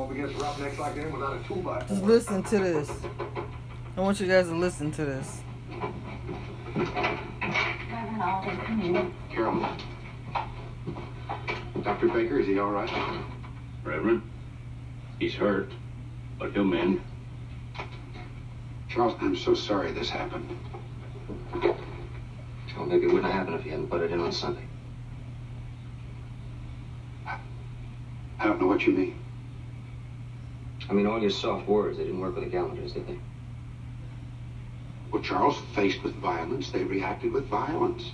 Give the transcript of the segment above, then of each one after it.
go up against roughnecks like them without a two by Just listen to this. I want you guys to listen to this. Reverend Alden, come in. Carolyn. Dr. Baker, is he all right? Reverend, he's hurt, but he'll mend. Charles, I'm so sorry this happened. Well, maybe it wouldn't have happened if you hadn't put it in on Sunday. I don't know what you mean. I mean, all your soft words, they didn't work with the Gallanders, did they? Well, Charles, faced with violence, they reacted with violence.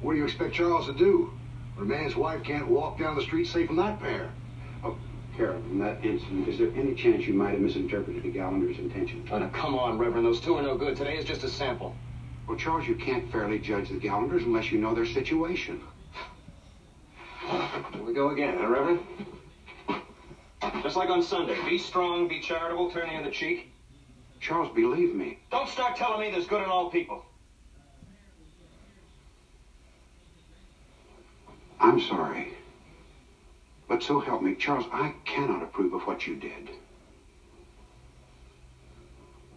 What do you expect Charles to do? When a man's wife can't walk down the street safe from that pair. Oh, Carol, in that incident, is there any chance you might have misinterpreted the Gallander's intentions? Oh, now, come on, Reverend. Those two are no good. Today is just a sample. Well, Charles, you can't fairly judge the Gallanders unless you know their situation. Here we go again, huh, Reverend? Just like on Sunday. Be strong, be charitable, turn the other cheek. Charles, believe me. Don't start telling me there's good in all people. I'm sorry. But so help me, Charles, I cannot approve of what you did.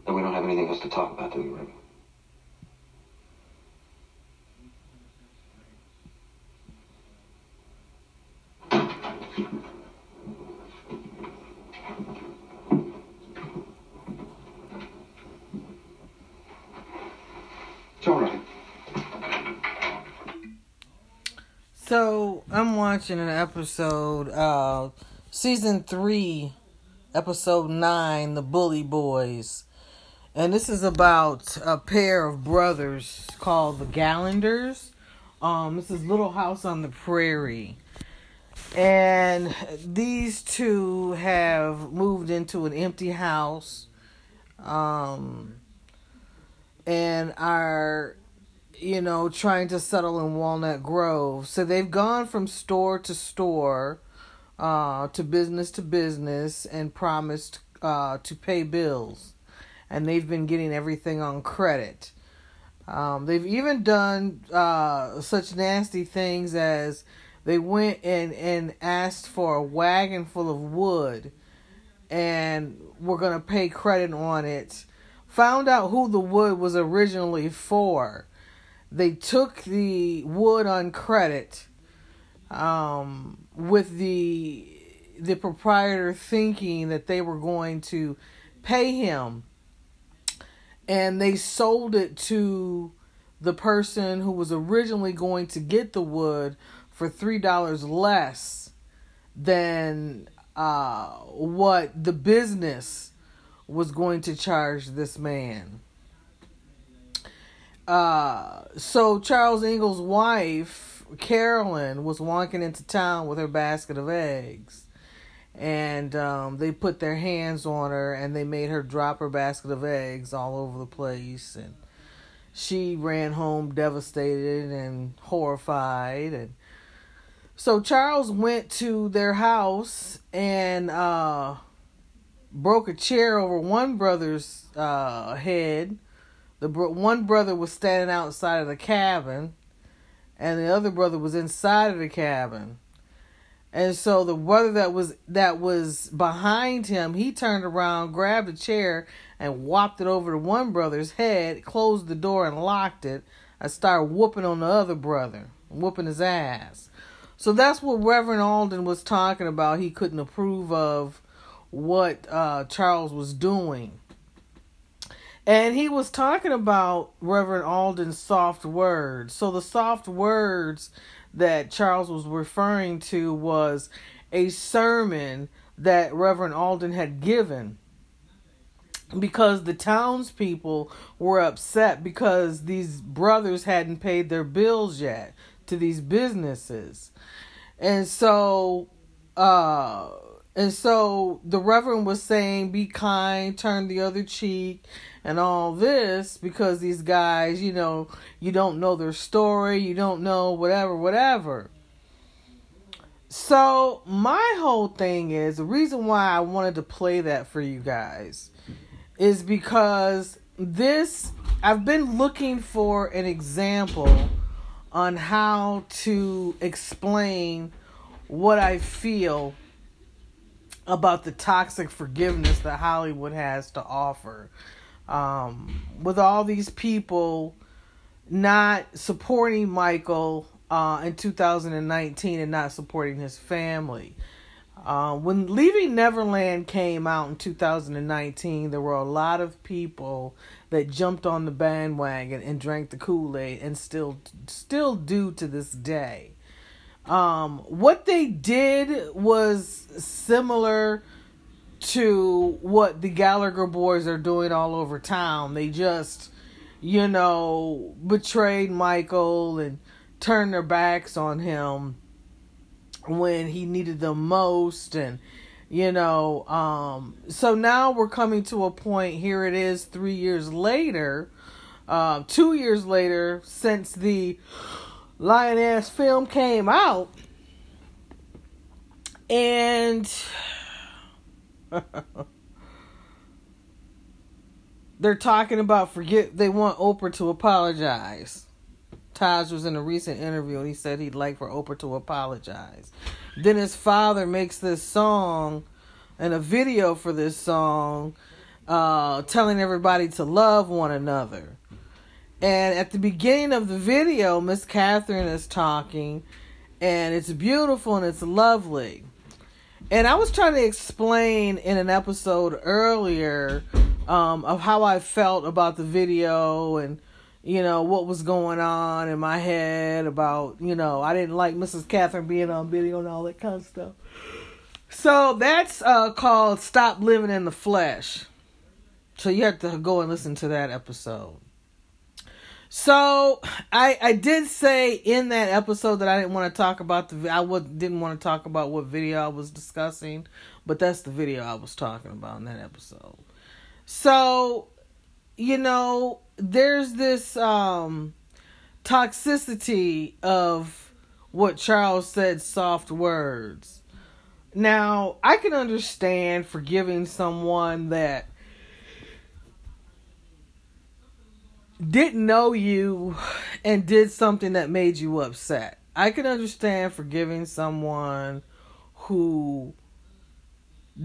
Then we don't have anything else to talk about, do we, Reverend? It's all right. So I'm watching an episode, uh, season three, episode nine, The Bully Boys. And this is about a pair of brothers called the Gallanders. Um, this is Little House on the Prairie. And these two have moved into an empty house. Um, and are you know, trying to settle in Walnut Grove. So they've gone from store to store, uh, to business to business, and promised uh, to pay bills. And they've been getting everything on credit. Um, they've even done uh, such nasty things as they went and, and asked for a wagon full of wood and were going to pay credit on it. Found out who the wood was originally for they took the wood on credit um, with the the proprietor thinking that they were going to pay him. And they sold it to the person who was originally going to get the wood for three dollars less than uh, what the business was going to charge this man uh, so Charles Ingalls' wife, Carolyn, was walking into town with her basket of eggs. And um, they put their hands on her and they made her drop her basket of eggs all over the place. And she ran home devastated and horrified. And so Charles went to their house and uh, broke a chair over one brother's uh, head the bro- one brother was standing outside of the cabin and the other brother was inside of the cabin. And so the brother that was that was behind him he turned around grabbed a chair and whopped it over to one brother's head closed the door and locked it and started whooping on the other brother whooping his ass. So that's what reverend alden was talking about. He couldn't approve of what uh, charles was doing and he was talking about Reverend Alden's soft words. So the soft words that Charles was referring to was a sermon that Reverend Alden had given because the townspeople were upset because these brothers hadn't paid their bills yet to these businesses. And so uh and so the reverend was saying be kind, turn the other cheek and all this because these guys, you know, you don't know their story, you don't know whatever, whatever. So, my whole thing is the reason why I wanted to play that for you guys is because this, I've been looking for an example on how to explain what I feel about the toxic forgiveness that Hollywood has to offer. Um, with all these people not supporting Michael uh, in 2019 and not supporting his family. Uh, when Leaving Neverland came out in 2019, there were a lot of people that jumped on the bandwagon and drank the Kool Aid, and still still do to this day. Um, what they did was similar to what the Gallagher boys are doing all over town. They just, you know, betrayed Michael and turned their backs on him when he needed them most and you know um so now we're coming to a point here it is 3 years later uh 2 years later since the Lioness film came out and they're talking about forget they want Oprah to apologize Taj was in a recent interview and he said he'd like for Oprah to apologize. Then his father makes this song and a video for this song uh, telling everybody to love one another. And at the beginning of the video, Miss Catherine is talking and it's beautiful and it's lovely. And I was trying to explain in an episode earlier um, of how I felt about the video and you know, what was going on in my head about, you know, I didn't like Mrs. Catherine being on video and all that kind of stuff. So that's uh, called Stop Living in the Flesh. So you have to go and listen to that episode. So I I did say in that episode that I didn't want to talk about the I didn't want to talk about what video I was discussing, but that's the video I was talking about in that episode. So you know, there's this um toxicity of what Charles said soft words. Now, I can understand forgiving someone that didn't know you and did something that made you upset. I can understand forgiving someone who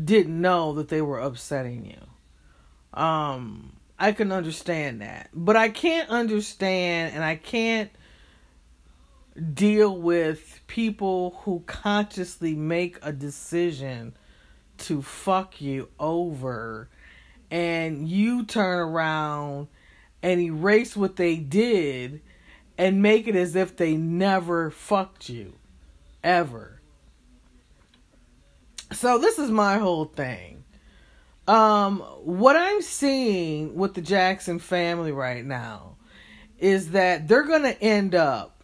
didn't know that they were upsetting you. Um I can understand that. But I can't understand and I can't deal with people who consciously make a decision to fuck you over and you turn around and erase what they did and make it as if they never fucked you ever. So this is my whole thing. Um, what I'm seeing with the Jackson family right now is that they're going to end up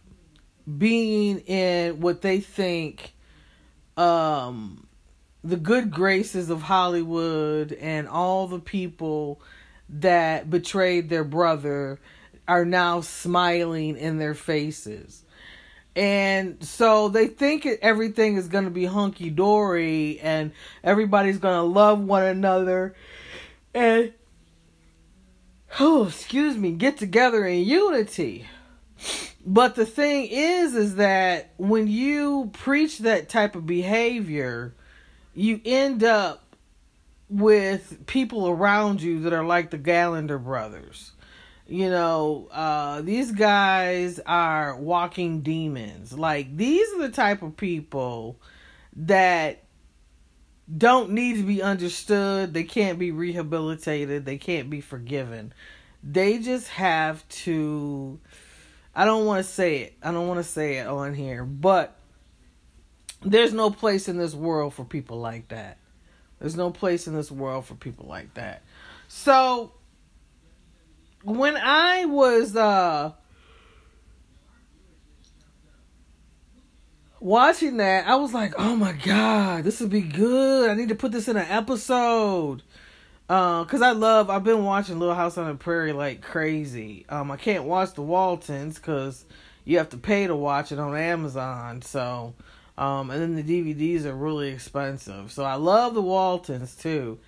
being in what they think um the good graces of Hollywood and all the people that betrayed their brother are now smiling in their faces. And so they think everything is going to be hunky dory and everybody's going to love one another and, oh, excuse me, get together in unity. But the thing is, is that when you preach that type of behavior, you end up with people around you that are like the Gallagher brothers you know, uh, these guys are walking demons. Like, these are the type of people that don't need to be understood. They can't be rehabilitated. They can't be forgiven. They just have to. I don't want to say it. I don't want to say it on here, but there's no place in this world for people like that. There's no place in this world for people like that. So, when I was uh watching that, I was like, "Oh my god, this would be good. I need to put this in an episode." Uh, cause I love. I've been watching Little House on the Prairie like crazy. Um, I can't watch the Waltons because you have to pay to watch it on Amazon. So, um, and then the DVDs are really expensive. So I love the Waltons too.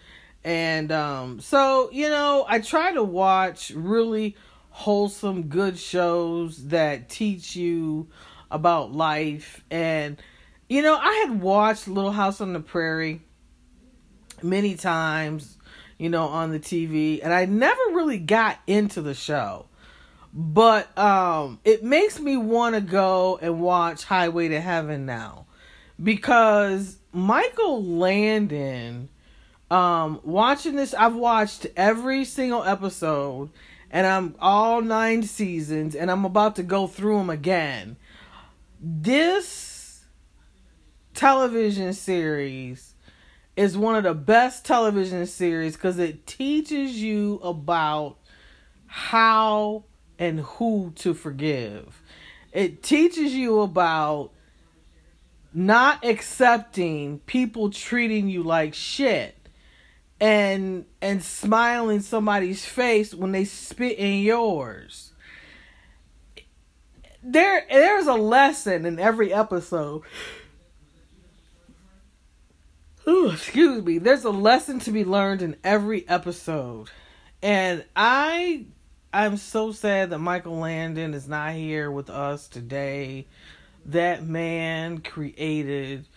And um, so, you know, I try to watch really wholesome, good shows that teach you about life. And, you know, I had watched Little House on the Prairie many times, you know, on the TV, and I never really got into the show. But um it makes me want to go and watch Highway to Heaven now because Michael Landon um watching this I've watched every single episode and I'm all 9 seasons and I'm about to go through them again. This television series is one of the best television series cuz it teaches you about how and who to forgive. It teaches you about not accepting people treating you like shit and and smiling somebody's face when they spit in yours. There there's a lesson in every episode. Ooh, excuse me. There's a lesson to be learned in every episode. And I I'm so sad that Michael Landon is not here with us today. That man created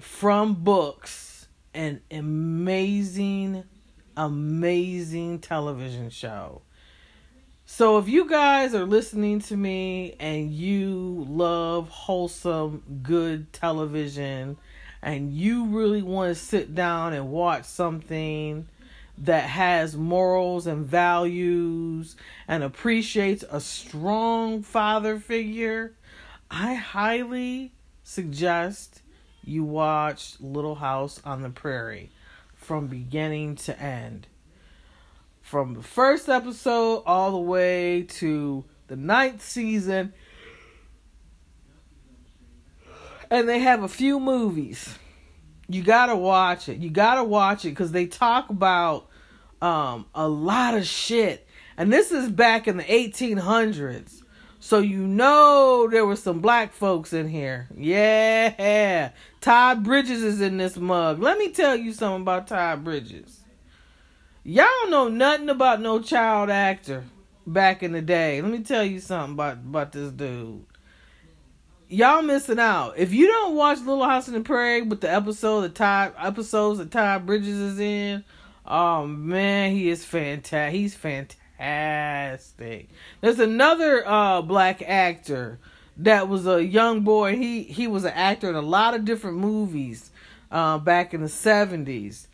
from books an amazing, amazing television show. So if you guys are listening to me and you love wholesome, good television, and you really want to sit down and watch something that has morals and values and appreciates a strong father figure, I highly suggest you watch Little House on the Prairie from beginning to end. From the first episode all the way to the ninth season. And they have a few movies you gotta watch it. You gotta watch it because they talk about um, a lot of shit, and this is back in the 1800s. So you know there were some black folks in here. Yeah, Todd Bridges is in this mug. Let me tell you something about Todd Bridges. Y'all know nothing about no child actor back in the day. Let me tell you something about about this dude y'all missing out. If you don't watch Little House on the Prairie with the episode the Todd episodes that Todd Bridges is in, oh man, he is fantastic. He's fantastic. There's another uh black actor that was a young boy. He he was an actor in a lot of different movies uh, back in the seventies.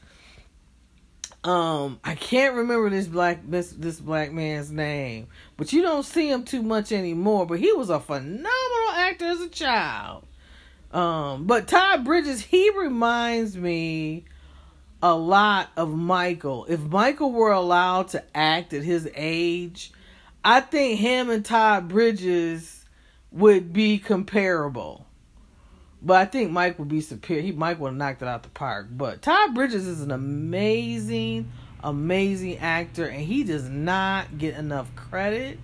Um, I can't remember this black this this black man's name, but you don't see him too much anymore. But he was a phenomenal actor as a child. Um, but Todd Bridges, he reminds me a lot of Michael. If Michael were allowed to act at his age, I think him and Todd Bridges would be comparable. But I think Mike would be superior. He Mike would have knocked it out the park. But Todd Bridges is an amazing, amazing actor, and he does not get enough credit.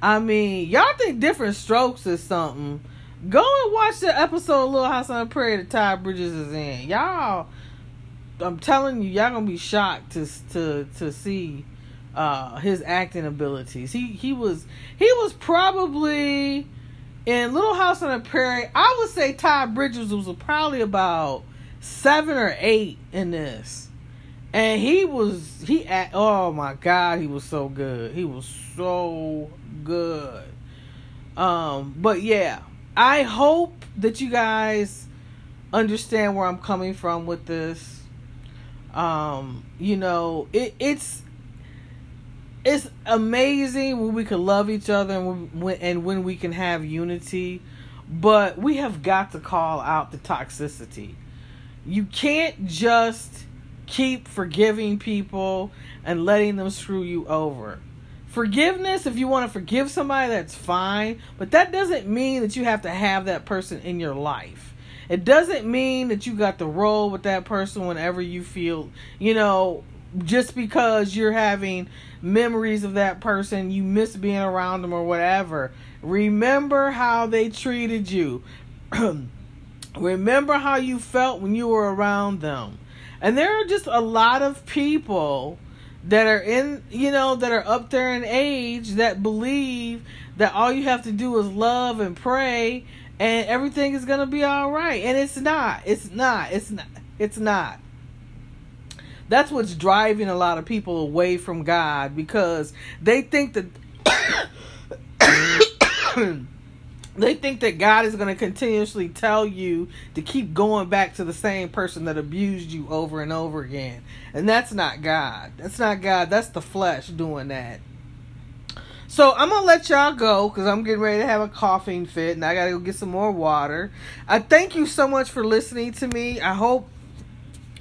I mean, y'all think Diff'rent Strokes is something. Go and watch the episode of Little House on the Prairie that Todd Bridges is in. Y'all, I'm telling you, y'all gonna be shocked to to to see uh, his acting abilities. He he was he was probably in Little House on the Prairie, I would say Todd Bridges was probably about seven or eight in this. And he was he at oh my god, he was so good. He was so good. Um, but yeah, I hope that you guys understand where I'm coming from with this. Um, you know, it it's it's amazing when we can love each other and when, and when we can have unity but we have got to call out the toxicity. You can't just keep forgiving people and letting them screw you over. Forgiveness if you want to forgive somebody that's fine but that doesn't mean that you have to have that person in your life. It doesn't mean that you got to roll with that person whenever you feel you know just because you're having memories of that person, you miss being around them or whatever. Remember how they treated you. Remember how you felt when you were around them. And there are just a lot of people that are in, you know, that are up there in age that believe that all you have to do is love and pray and everything is going to be all right. And it's not. It's not. It's not. It's not. That's what's driving a lot of people away from God because they think that they think that God is going to continuously tell you to keep going back to the same person that abused you over and over again. And that's not God. That's not God. That's the flesh doing that. So I'm gonna let y'all go because I'm getting ready to have a coughing fit and I gotta go get some more water. I thank you so much for listening to me. I hope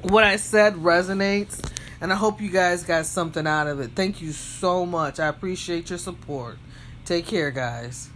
what I said resonates and I hope you guys got something out of it. Thank you so much. I appreciate your support. Take care, guys.